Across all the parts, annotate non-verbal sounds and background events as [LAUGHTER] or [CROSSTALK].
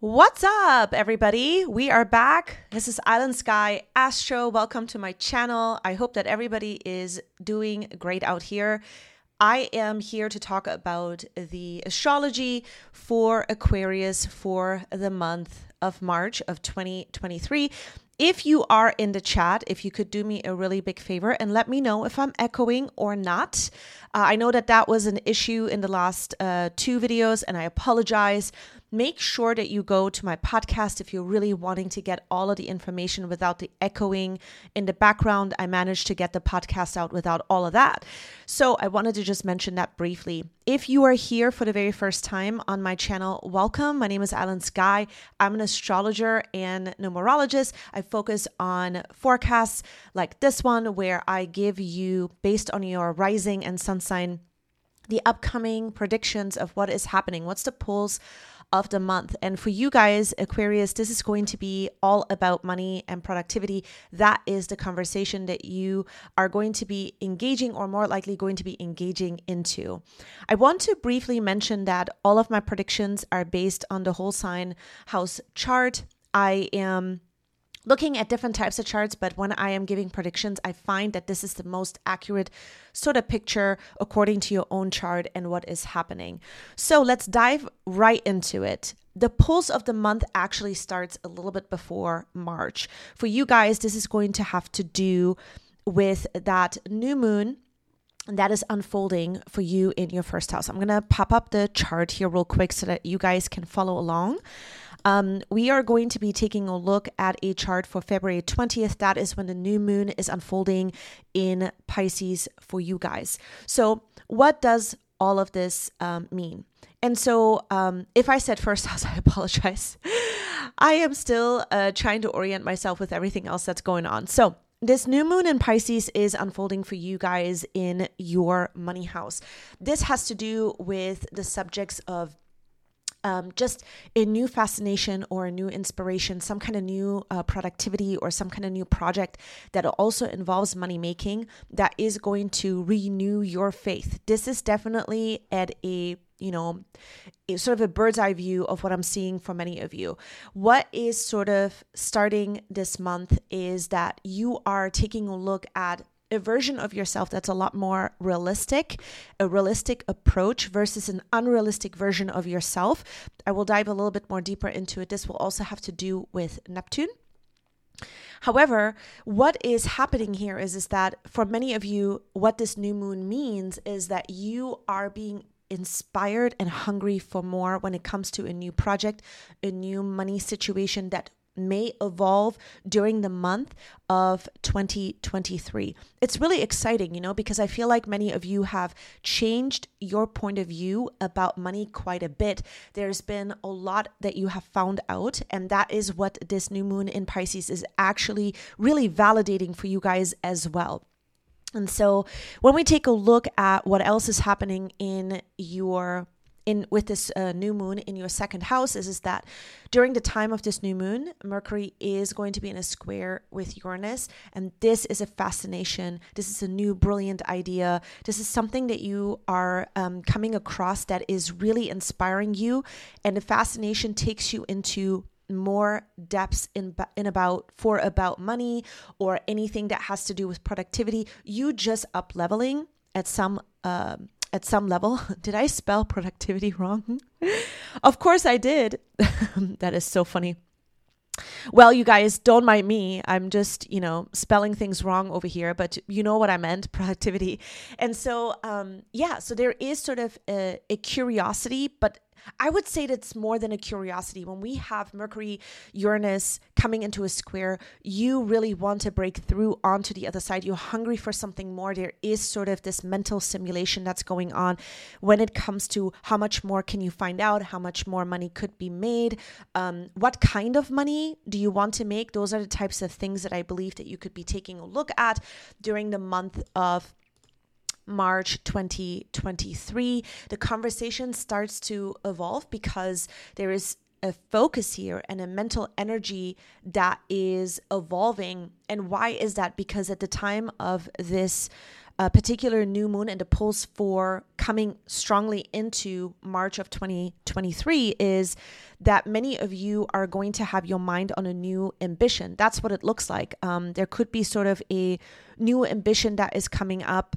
What's up, everybody? We are back. This is Island Sky Astro. Welcome to my channel. I hope that everybody is doing great out here. I am here to talk about the astrology for Aquarius for the month of March of 2023. If you are in the chat, if you could do me a really big favor and let me know if I'm echoing or not. Uh, I know that that was an issue in the last uh, two videos, and I apologize make sure that you go to my podcast if you're really wanting to get all of the information without the echoing in the background. I managed to get the podcast out without all of that. So I wanted to just mention that briefly. If you are here for the very first time on my channel, welcome. My name is Alan Sky. I'm an astrologer and numerologist. I focus on forecasts like this one, where I give you, based on your rising and sun sign, the upcoming predictions of what is happening. What's the pulse of the month. And for you guys, Aquarius, this is going to be all about money and productivity. That is the conversation that you are going to be engaging or more likely going to be engaging into. I want to briefly mention that all of my predictions are based on the whole sign house chart. I am looking at different types of charts, but when I am giving predictions, I find that this is the most accurate sort of picture according to your own chart and what is happening. So let's dive right into it. The pulse of the month actually starts a little bit before March. For you guys, this is going to have to do with that new moon that is unfolding for you in your first house. I'm going to pop up the chart here real quick so that you guys can follow along. Um, we are going to be taking a look at a chart for February 20th. That is when the new moon is unfolding in Pisces for you guys. So, what does all of this um, mean? And so, um, if I said first house, [LAUGHS] I apologize. I am still uh, trying to orient myself with everything else that's going on. So, this new moon in Pisces is unfolding for you guys in your money house. This has to do with the subjects of um, just a new fascination or a new inspiration, some kind of new uh, productivity or some kind of new project that also involves money making that is going to renew your faith. This is definitely at a you know, sort of a bird's eye view of what I'm seeing for many of you. What is sort of starting this month is that you are taking a look at a version of yourself that's a lot more realistic, a realistic approach versus an unrealistic version of yourself. I will dive a little bit more deeper into it. This will also have to do with Neptune. However, what is happening here is, is that for many of you, what this new moon means is that you are being inspired and hungry for more when it comes to a new project, a new money situation that may evolve during the month of 2023. It's really exciting, you know, because I feel like many of you have changed your point of view about money quite a bit. There's been a lot that you have found out, and that is what this new moon in Pisces is actually really validating for you guys as well. And so, when we take a look at what else is happening in your in with this uh, new moon in your second house is, is that during the time of this new moon mercury is going to be in a square with uranus and this is a fascination. This is a new brilliant idea. This is something that you are um, coming across that is really inspiring you and the fascination takes you into more depths in in about for about money or anything that has to do with productivity. You just up leveling at some um, at some level. [LAUGHS] Did I spell productivity wrong? [LAUGHS] of course I did. [LAUGHS] that is so funny. Well, you guys, don't mind me. I'm just, you know, spelling things wrong over here, but you know what I meant productivity. And so, um, yeah, so there is sort of a, a curiosity, but I would say that it's more than a curiosity. When we have Mercury, Uranus coming into a square, you really want to break through onto the other side. You're hungry for something more. There is sort of this mental simulation that's going on when it comes to how much more can you find out, how much more money could be made, um, what kind of money do you want to make. Those are the types of things that I believe that you could be taking a look at during the month of March 2023, the conversation starts to evolve because there is a focus here and a mental energy that is evolving. And why is that? Because at the time of this a particular new moon and the pulse for coming strongly into March of 2023 is that many of you are going to have your mind on a new ambition. That's what it looks like. Um, there could be sort of a new ambition that is coming up.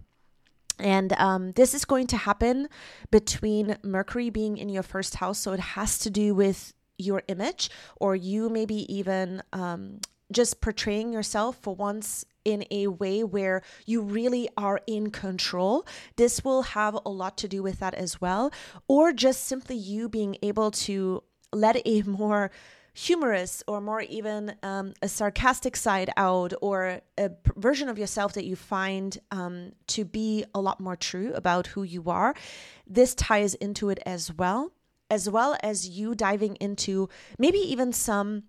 And um, this is going to happen between Mercury being in your first house. So it has to do with your image, or you maybe even um, just portraying yourself for once in a way where you really are in control. This will have a lot to do with that as well. Or just simply you being able to let a [LAUGHS] more humorous or more even um, a sarcastic side out or a p- version of yourself that you find um, to be a lot more true about who you are. This ties into it as well, as well as you diving into maybe even some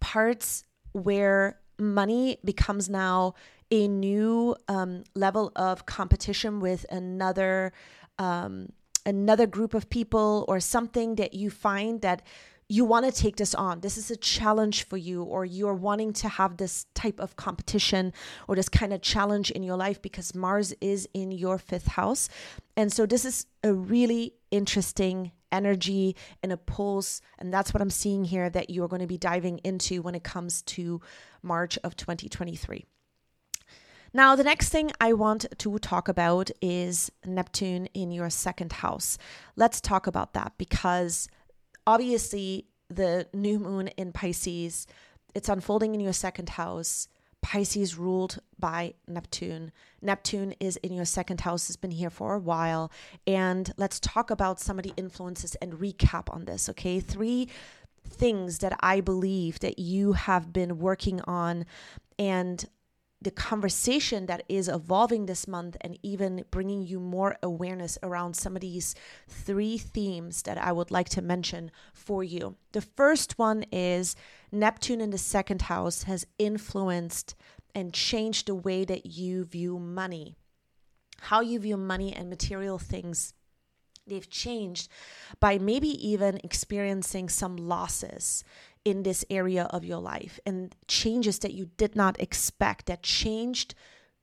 parts where money becomes now a new um, level of competition with another um, another group of people or something that you find that you want to take this on. This is a challenge for you, or you're wanting to have this type of competition or this kind of challenge in your life because Mars is in your fifth house. And so, this is a really interesting energy and a pulse. And that's what I'm seeing here that you're going to be diving into when it comes to March of 2023. Now, the next thing I want to talk about is Neptune in your second house. Let's talk about that because obviously the new moon in Pisces, it's unfolding in your second house. Pisces ruled by Neptune. Neptune is in your second house, has been here for a while. And let's talk about some of the influences and recap on this, okay? Three things that I believe that you have been working on and the conversation that is evolving this month and even bringing you more awareness around some of these three themes that I would like to mention for you. The first one is Neptune in the second house has influenced and changed the way that you view money, how you view money and material things. They've changed by maybe even experiencing some losses in this area of your life and changes that you did not expect that changed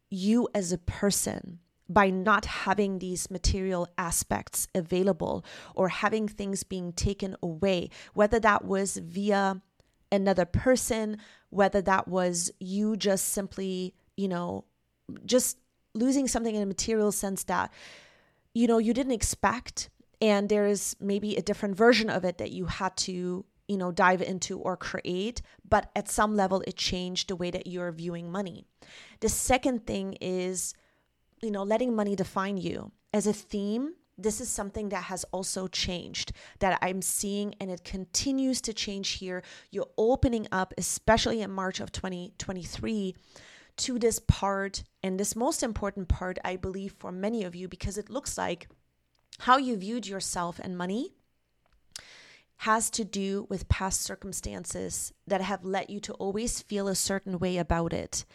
you as a person by not having these material aspects available or having things being taken away, whether that was via another person, whether that was you just simply, you know, just losing something in a material sense that, you know, you didn't expect. And there's maybe a different version of it that you had to you know dive into or create but at some level it changed the way that you're viewing money the second thing is you know letting money define you as a theme this is something that has also changed that I'm seeing, and it continues to change here. You're opening up, especially in March of 2023, to this part, and this most important part, I believe, for many of you, because it looks like how you viewed yourself and money has to do with past circumstances that have led you to always feel a certain way about it.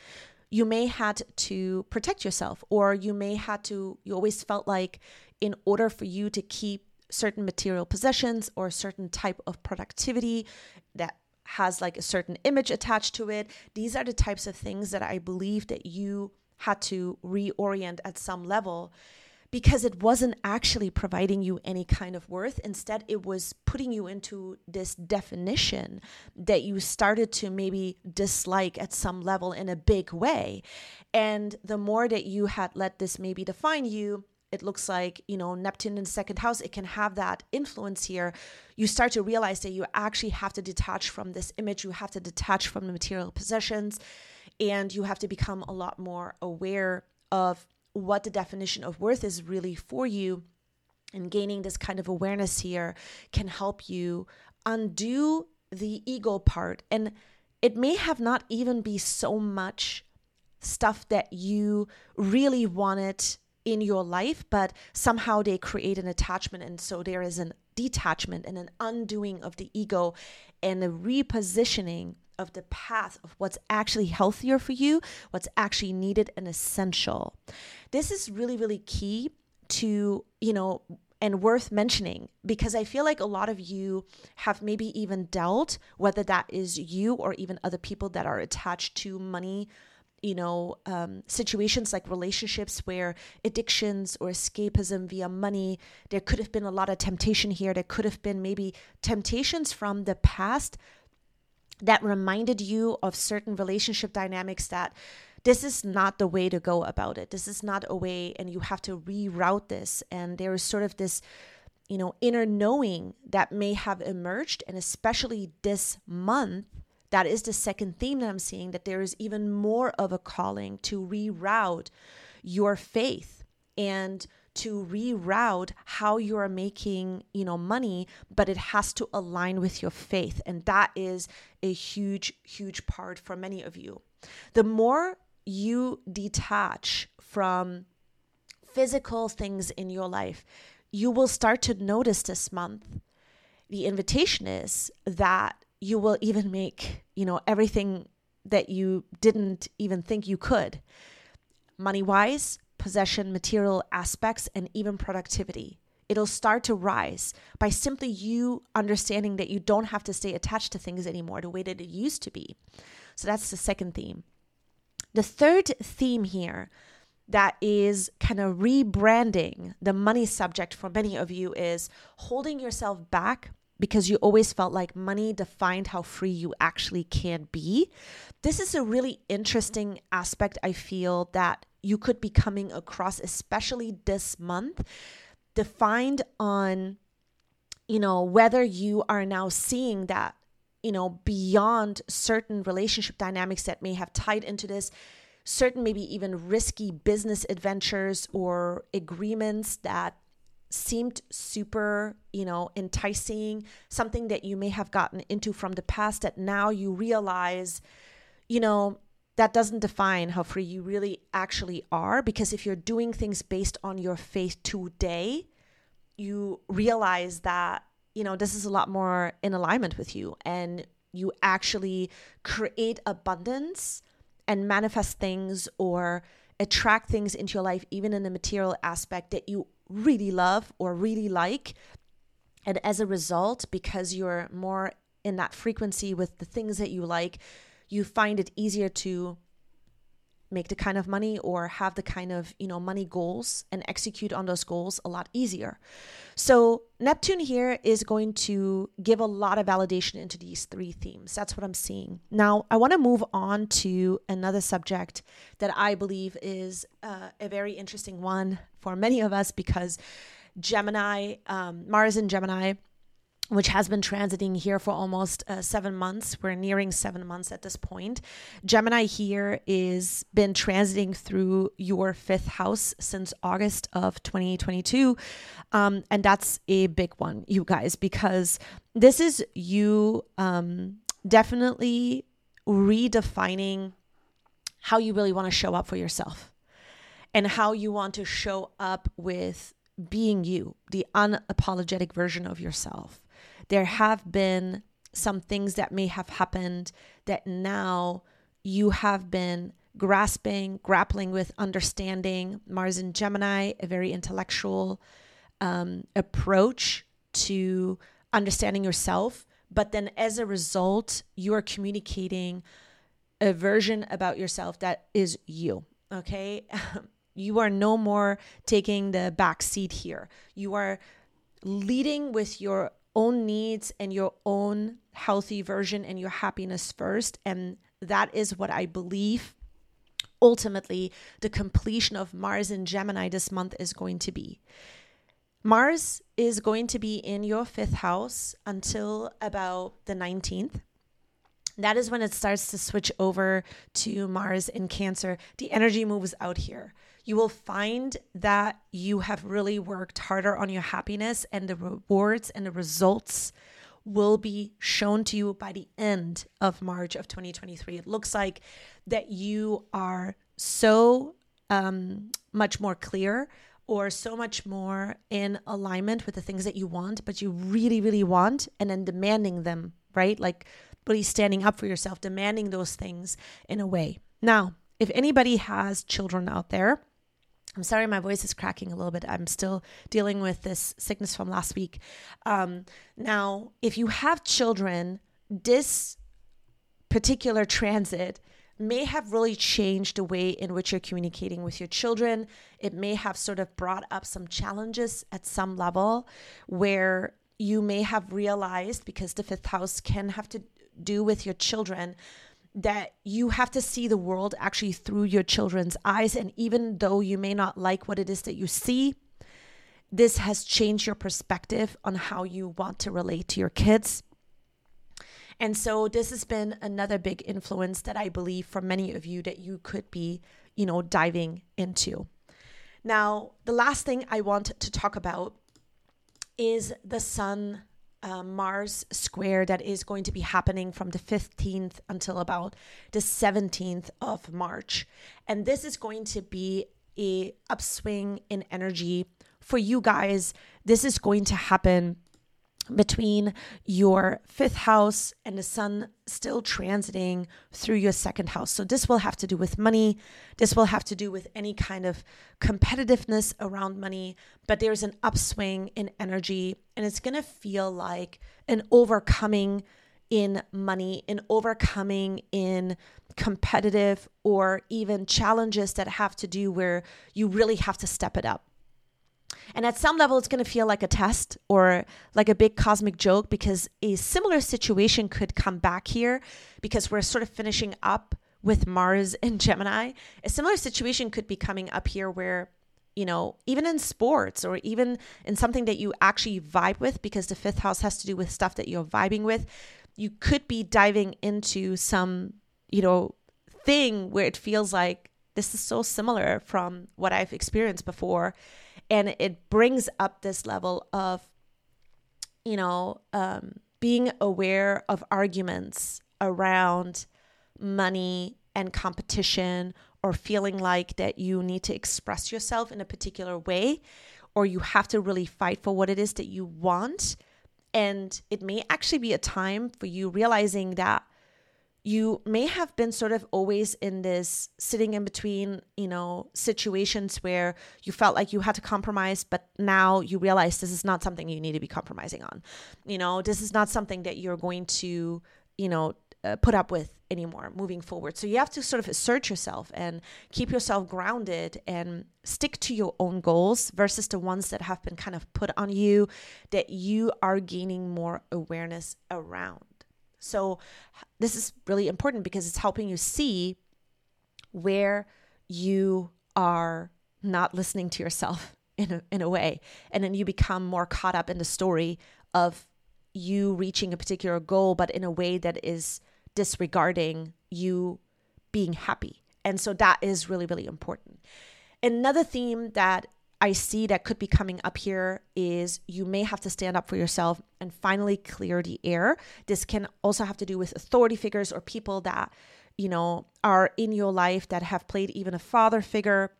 You may had to protect yourself or you may had to you always felt like in order for you to keep certain material possessions or a certain type of productivity that has like a certain image attached to it. These are the types of things that I believe that you had to reorient at some level because it wasn't actually providing you any kind of worth. Instead, it was putting you into this definition that you started to maybe dislike at some level in a big way. And the more that you had let this maybe define you, it looks like, you know, Neptune in second house, it can have that influence here. You start to realize that you actually have to detach from this image, you have to detach from the material possessions, and you have to become a lot more aware of what the definition of worth is really for you and gaining this kind of awareness here can help you undo the ego part. And it may have not even be so much stuff that you really wanted in your life but somehow they create an attachment and so there is an detachment and an undoing of the ego and a repositioning of the path of what's actually healthier for you, what's actually needed and essential. This is really, really key to, you know, and worth mentioning because I feel like a lot of you have maybe even dealt, whether that is you or even other people that are attached to money you know, um, situations like relationships where addictions or escapism via money, there could have been a lot of temptation here. There could have been maybe temptations from the past that reminded you of certain relationship dynamics that this is not the way to go about it. This is not a way, and you have to reroute this. And there is sort of this, you know, inner knowing that may have emerged, and especially this month that is the second theme that I'm seeing that there is even more of a calling to reroute your faith and to reroute how you are making, you know, money, but it has to align with your faith. And that is a huge, huge part for many of you. The more you detach from physical things in your life, you will start to notice this month. The invitation is that you will even make, you know, everything that you didn't even think you could. Money wise, possession, material aspects, and even productivity. It'll start to rise by simply you understanding that you don't have to stay attached to things anymore the way that it used to be. So that's the second theme. The third theme here that is kind of rebranding the money subject for many of you is holding yourself back because you always felt like money defined how free you actually can be. This is a really interesting aspect I feel that you could be coming across, especially this month, defined on, you know, whether you are now seeing that, you know, beyond certain relationship dynamics that may have tied into this certain maybe even risky business adventures or agreements that seemed super, you know, enticing, something that you may have gotten into from the past that now you realize, you know, that doesn't define how free you really actually are. Because if you're doing things based on your faith today, you realize that, you know, this is a lot more in alignment with you and you actually create abundance and manifest things or attract things into your life, even in the material aspect that you really love or really like. And as a result, because you're more in that frequency with the things that you like, you find it easier to make the kind of money or have the kind of you know money goals and execute on those goals a lot easier. So neptune here is going to give a lot of validation into these three themes. That's what i'm seeing. Now i want to move on to another subject that i believe is uh, a very interesting one for many of us because gemini um, mars in gemini which has been transiting here for almost uh, seven months. We're nearing seven months at this point. Gemini here is been transiting through your fifth house since August of 2022. Um, and that's a big one, you guys, because this is you um, definitely redefining how you really want to show up for yourself and how you want to show up with being you, the unapologetic version of yourself there have been some things that may have happened that now you have been grasping, grappling with, understanding. Mars in Gemini, a very intellectual um, approach to understanding yourself. But then as a result, you are communicating a version about yourself that is you. Okay. [LAUGHS] you are no more taking the back seat here. You are leading with your own needs and your own healthy version and your happiness first. And that is what I believe ultimately the completion of Mars in Gemini this month is going to be. Mars is going to be in your fifth house until about the 19th. That is when it starts to switch over to Mars in Cancer. The energy moves out here you will find that you have really worked harder on your happiness and the rewards and the results will be shown to you by the end of March of 2023. It looks like that you are so um, much more clear or so much more in alignment with the things that you want, but you really, really want, and then demanding them, right? Like really standing up for yourself, demanding those things in a way. Now, if anybody has children out there, I'm sorry, my voice is cracking a little bit. I'm still dealing with this sickness from last week. Um, now, if you have children, this particular transit may have really changed the way in which you're communicating with your children. It may have sort of brought up some challenges at some level where you may have realized, because the fifth house can have to do with your children, that you have to see the world actually through your children's eyes. And even though you may not like what it is that you see, this has changed your perspective on how you want to relate to your kids. And so this has been another big influence that I believe for many of you that you could be, you know, diving into. Now, the last thing I want to talk about is the sun uh, Mars square that is going to be happening from the 15th until about the 17th of March. And this is going to be a upswing in energy for you guys. This is going to happen between your fifth house and the sun still transiting through your second house. So, this will have to do with money. This will have to do with any kind of competitiveness around money. But there's an upswing in energy, and it's going to feel like an overcoming in money, in overcoming in competitive or even challenges that have to do where you really have to step it up. And at some level, it's going to feel like a test or like a big cosmic joke because a similar situation could come back here because we're sort of finishing up with Mars and Gemini. A similar situation could be coming up here where, you know, even in sports or even in something that you actually vibe with, because the fifth house has to do with stuff that you're vibing with, you could be diving into some, you know, thing where it feels like this is so similar from what I've experienced before and it brings up this level of you know um, being aware of arguments around money and competition or feeling like that you need to express yourself in a particular way or you have to really fight for what it is that you want. And it may actually be a time for you realizing that you may have been sort of always in this sitting in between, you know, situations where you felt like you had to compromise, but now you realize this is not something you need to be compromising on. You know, this is not something that you're going to, you know, uh, put up with anymore moving forward. So you have to sort of assert yourself and keep yourself grounded and stick to your own goals versus the ones that have been kind of put on you that you are gaining more awareness around. So, this is really important because it's helping you see where you are not listening to yourself [LAUGHS] in a, in a way. And then you become more caught up in the story of you reaching a particular goal, but in a way that is disregarding you being happy. And so that is really, really important. Another theme that I see that could be coming up here is you may have to stand up for yourself and finally clear the air. This can also have to do with authority figures or people that, you know, are in your life that have played even a father figure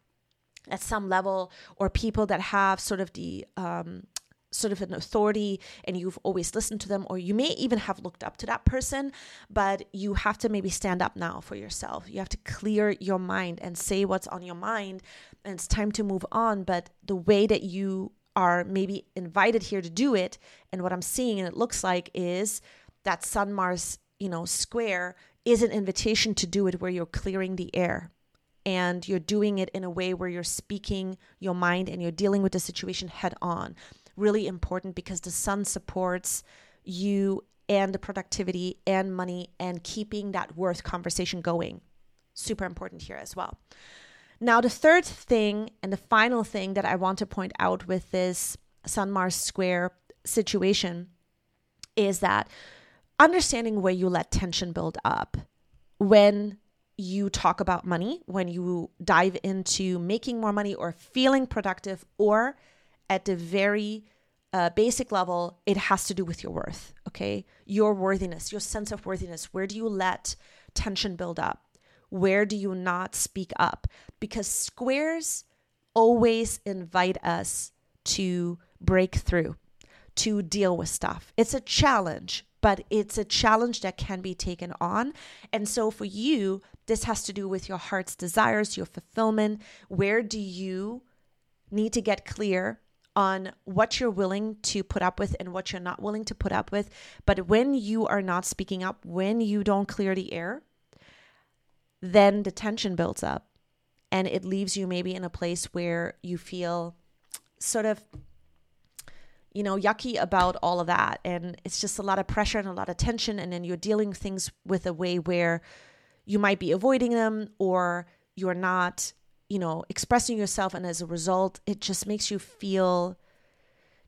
at some level or people that have sort of the um, sort of an authority and you've always listened to them, or you may even have looked up to that person, but you have to maybe stand up now for yourself. You have to clear your mind and say what's on your mind, and it's time to move on. But the way that you are maybe invited here to do it, and what I'm seeing and it looks like is that Sun Mars, you know, square is an invitation to do it where you're clearing the air and you're doing it in a way where you're speaking your mind and you're dealing with the situation head on really important because the sun supports you and the productivity and money and keeping that worth conversation going. Super important here as well. Now, the third thing and the final thing that I want to point out with this Sun Mars square situation is that understanding where you let tension build up when you talk about money, when you dive into making more money or feeling productive or at the very uh, basic level, it has to do with your worth, okay? Your worthiness, your sense of worthiness. Where do you let tension build up? Where do you not speak up? Because squares always invite us to break through, to deal with stuff. It's a challenge, but it's a challenge that can be taken on. And so for you, this has to do with your heart's desires, your fulfillment. Where do you need to get clear on what you're willing to put up with and what you're not willing to put up with. But when you are not speaking up, when you don't clear the air, then the tension builds up and it leaves you maybe in a place where you feel sort of you know yucky about all of that and it's just a lot of pressure and a lot of tension and then you're dealing things with a way where you might be avoiding them or you're not you know expressing yourself and as a result it just makes you feel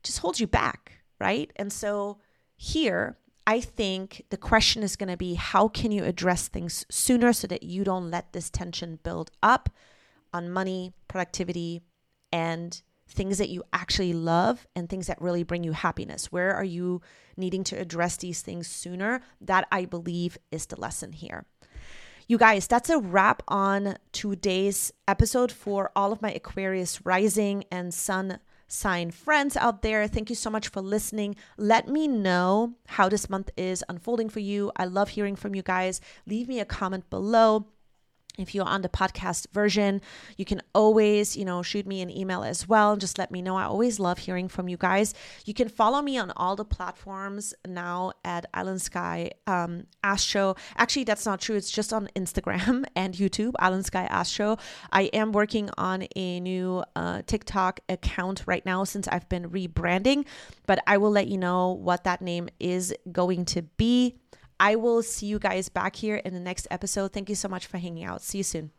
just holds you back right and so here I think the question is going to be how can you address things sooner so that you don't let this tension build up on money, productivity, and things that you actually love and things that really bring you happiness? Where are you needing to address these things sooner? That I believe is the lesson here. You guys, that's a wrap on today's episode for all of my Aquarius rising and sun sign friends out there. Thank you so much for listening. Let me know how this month is unfolding for you. I love hearing from you guys. Leave me a comment below. If you're on the podcast version, you can always, you know, shoot me an email as well. Just let me know. I always love hearing from you guys. You can follow me on all the platforms now at Island Sky um, Astro. Actually, that's not true. It's just on Instagram [LAUGHS] and YouTube, Island Sky Astro. I am working on a new uh, TikTok account right now since I've been rebranding, but I will let you know what that name is going to be. I will see you guys back here in the next episode. Thank you so much for hanging out. See you soon.